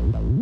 Bye.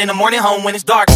In the morning, home when it's dark.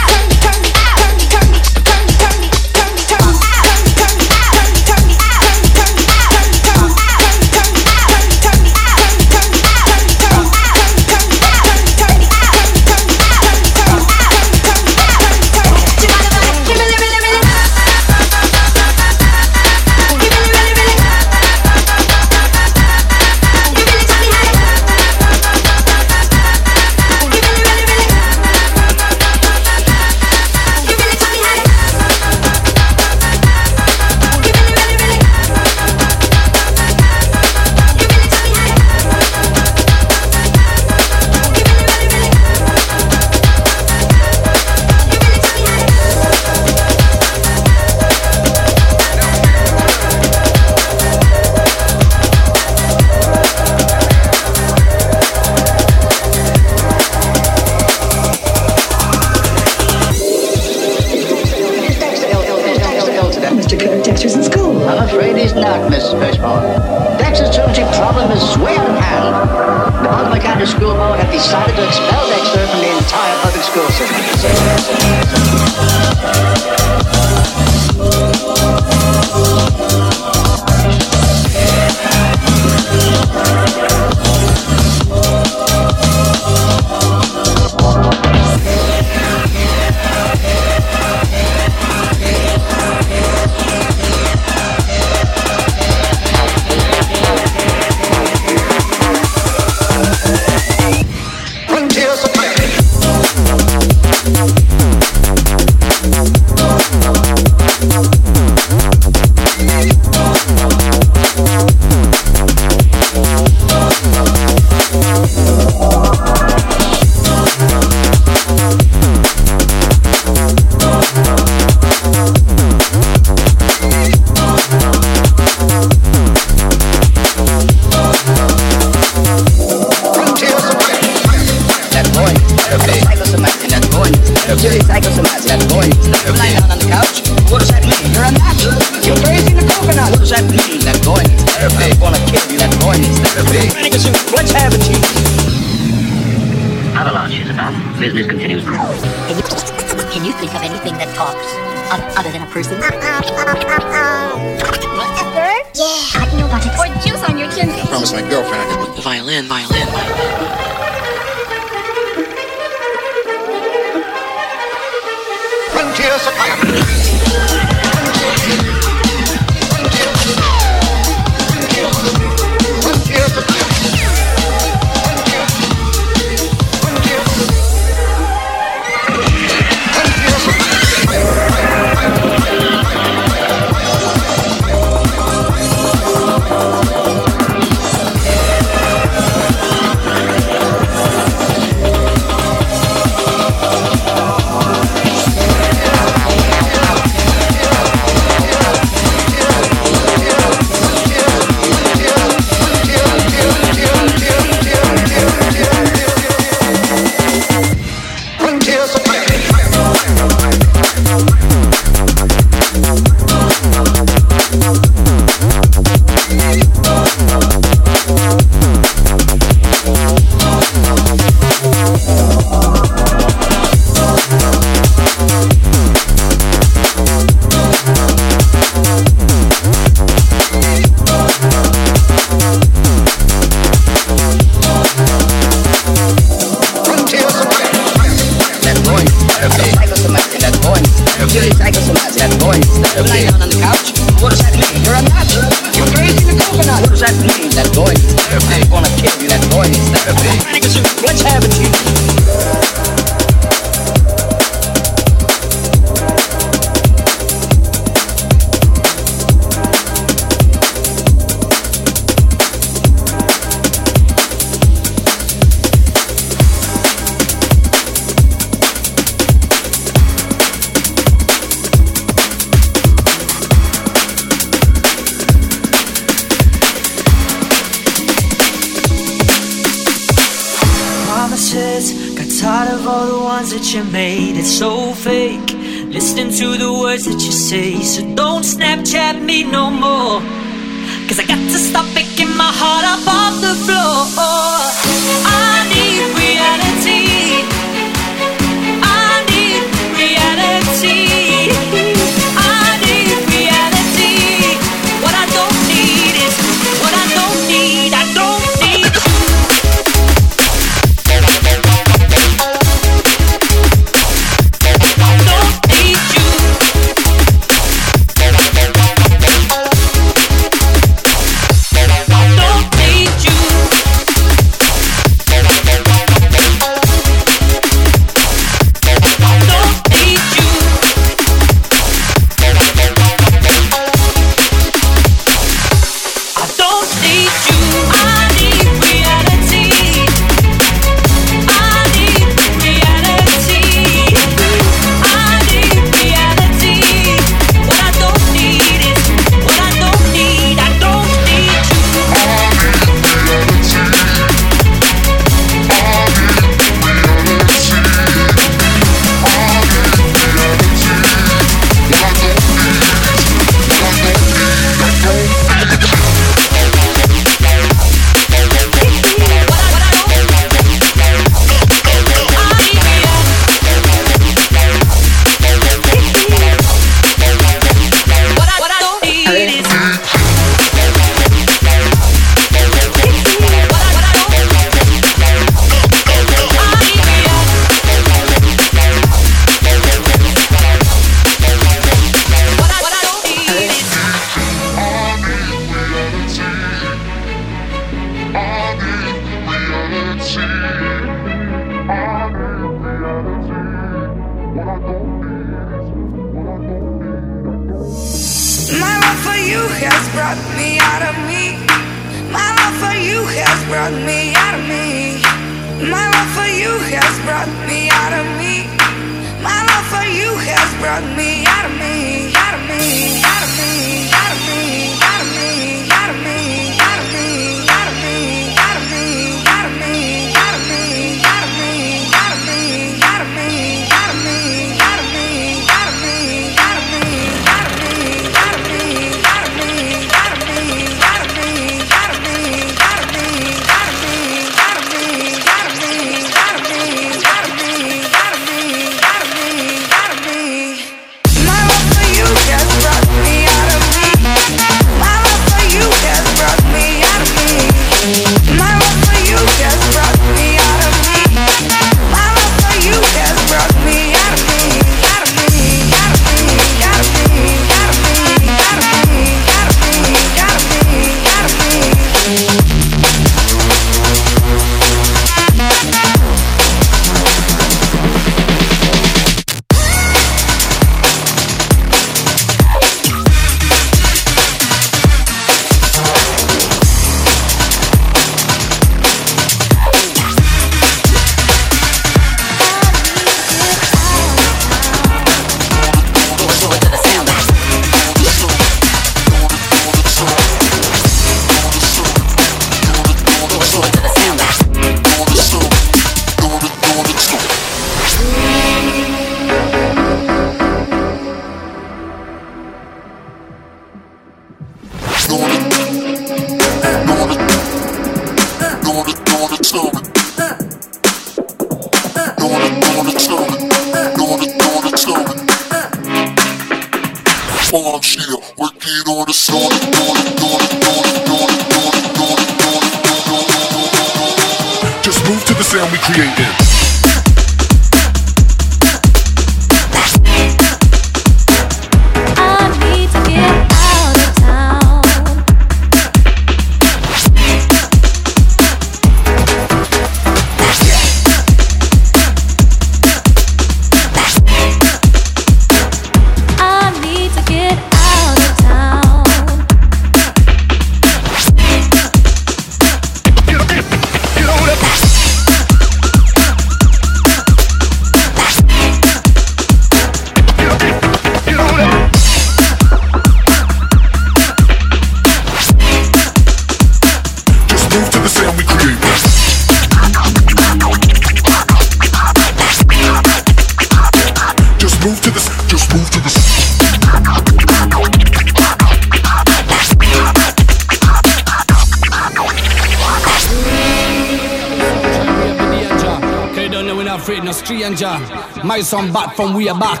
carry some back from we are back.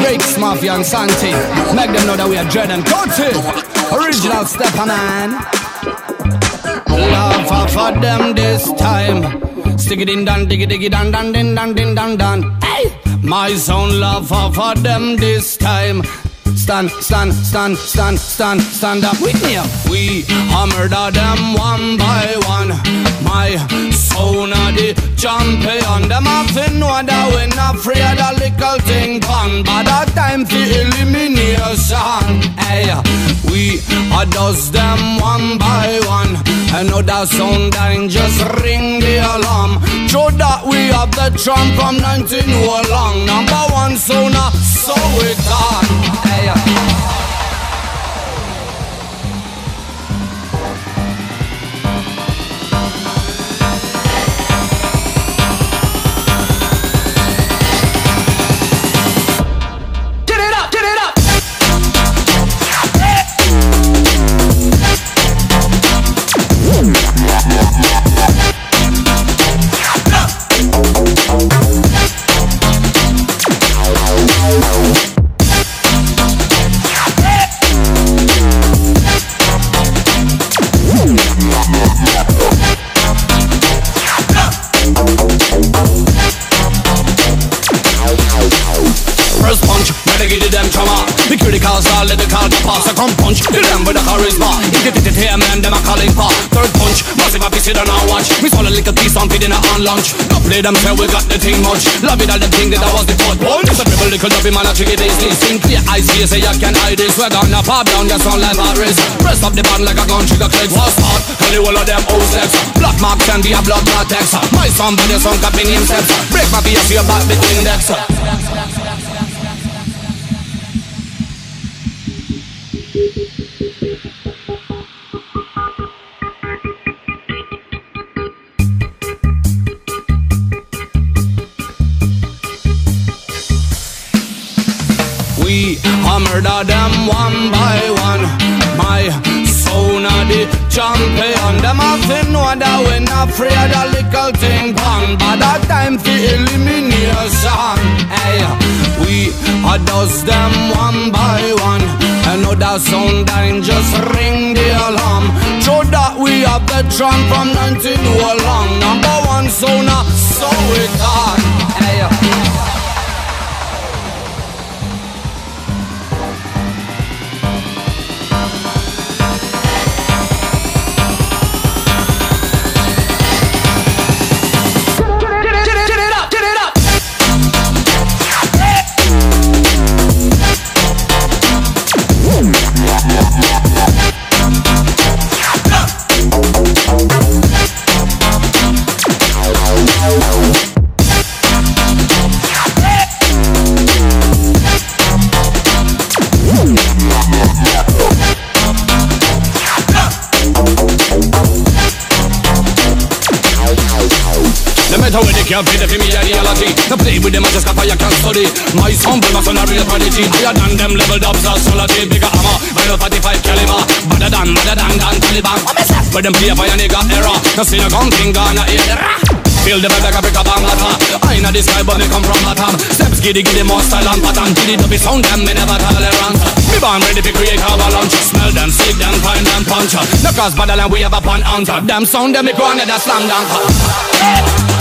BreaksMafia and Santy. Make them know that we are dread and dirty. Original Stepanan. man. for off them this time. Stick it in, dan, diggy, diggy, dan, dan, din, dan, din, dan, dan. Hey! My sound laugh for at them this time. Stand, stand, stand, stand, stand, stand up with me. We hammered them one by one. My sound of the champion. Them have to know that we not afraid of little thing pun. But the time for elimination. Hey, we are them one by one. Another sound and just ring the alarm. Show that we have the trump from 19 along. Number one sound, so we on. Hey. Lunch. No play them, say we got the thing much. Love it, all the thing that I was the fourth punch. It's a dribble, little dubby, man, I trick it easily. Sing clear eyes, here, say you can hide this. We're gonna pop down, your sound like a wrist. Press up the button like a gun, trigger clicks. What's hot? Tell you all of them old sex. Black mark can be a blood cortex. My son, but your son copy name steps. Break my see your back between decks. Murder them one by one. My son of the champion. Them have to know that we not afraid of little thing pan. But that time for elimination. Hey, we a dust them one by one. Another sound and just ring the alarm. Show that we a veteran from 19 long. Number one sound, so we can. Hey. But son a real prodigy Higher than them leveled up, so solidity Bigger armor, final 45 caliber Better than, better than, than Taliban. What me say? Where them play fire, nigga, error No see no gun king, gonna the rah Feel the vibe like a brick of bangata I know this guy but me come from bottom Steps giddy giddy more style and pattern. Giddy be sound them me never tolerance. Me born ready to create avalanche. Smell them, sick them, find them punch. No cause battle and we have a pun answer Them sound them me go another slam dunk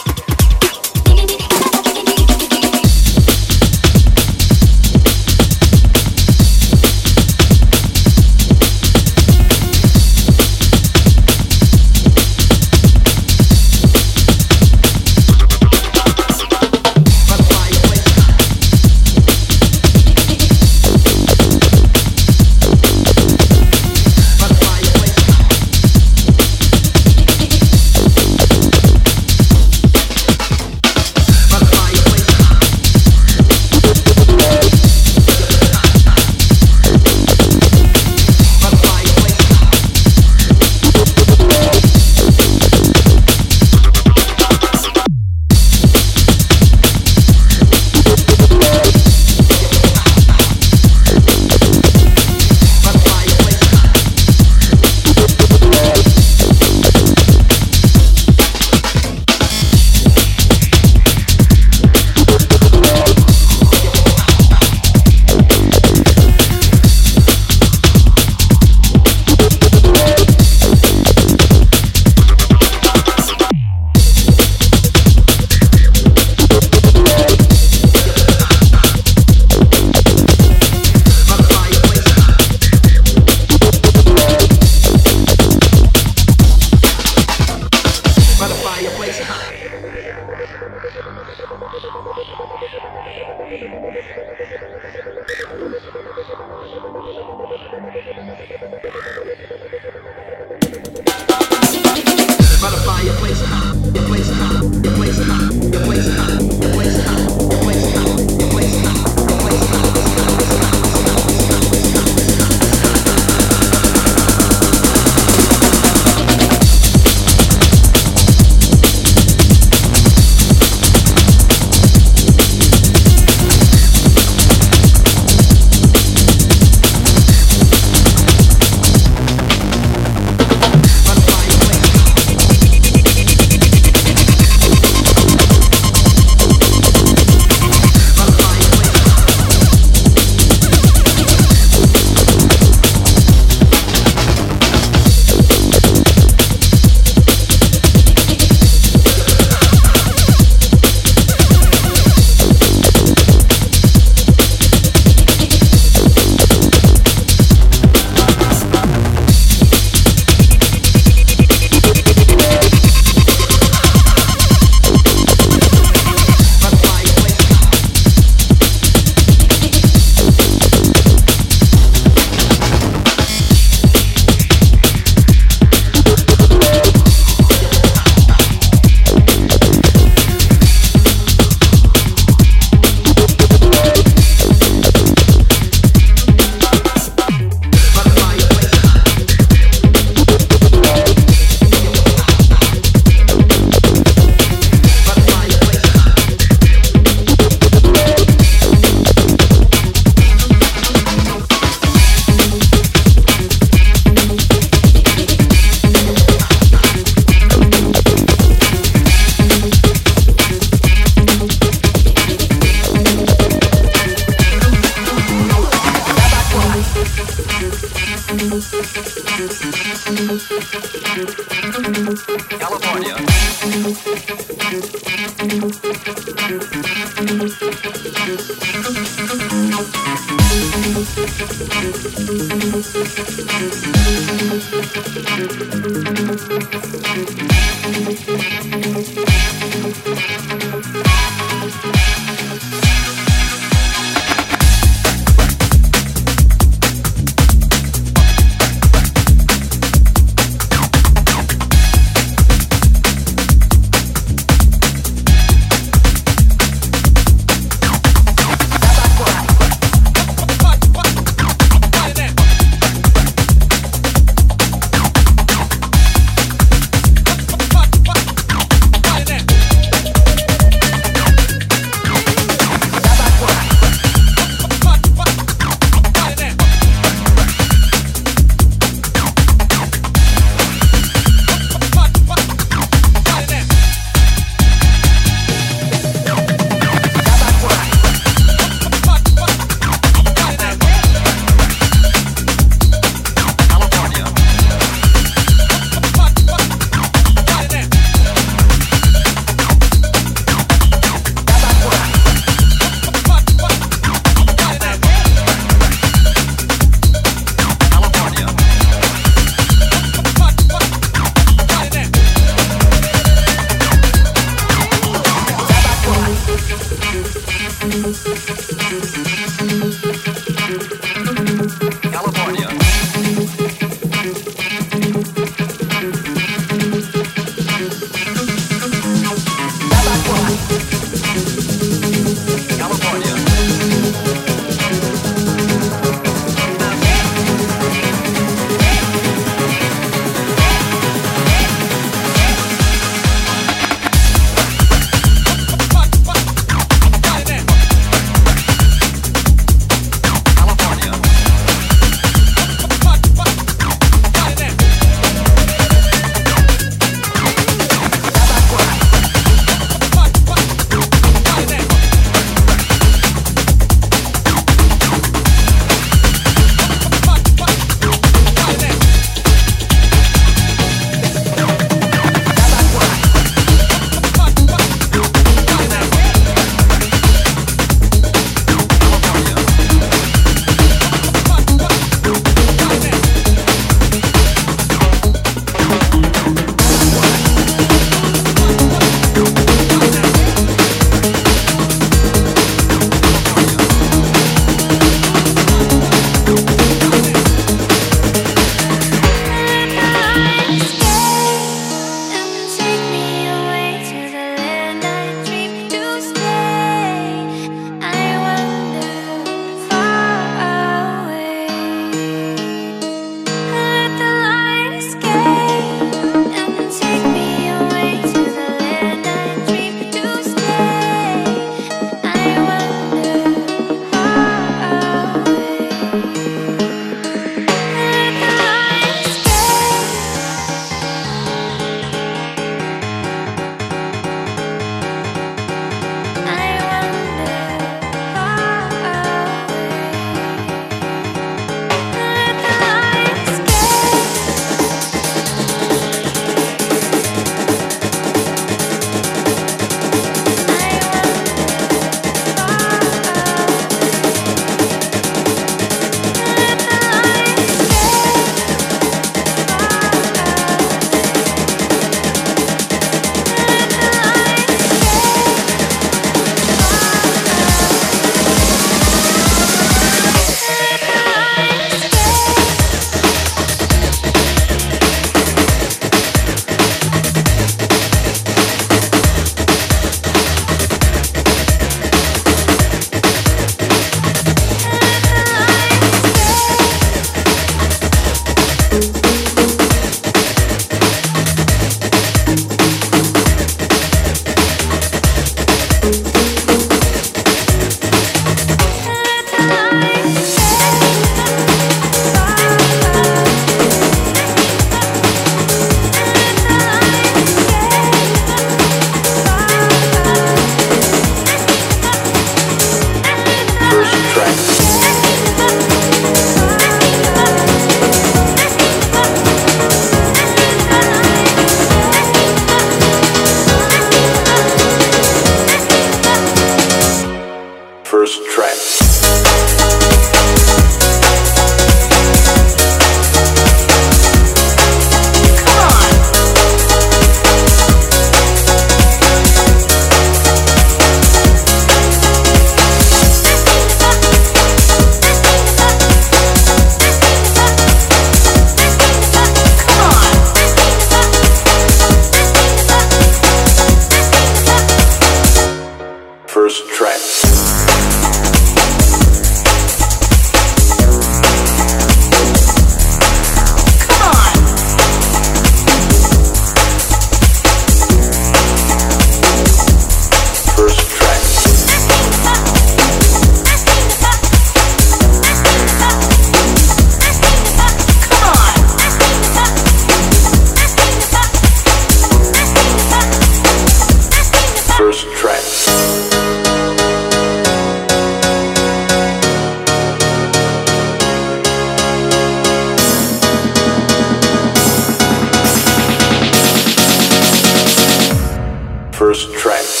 First track.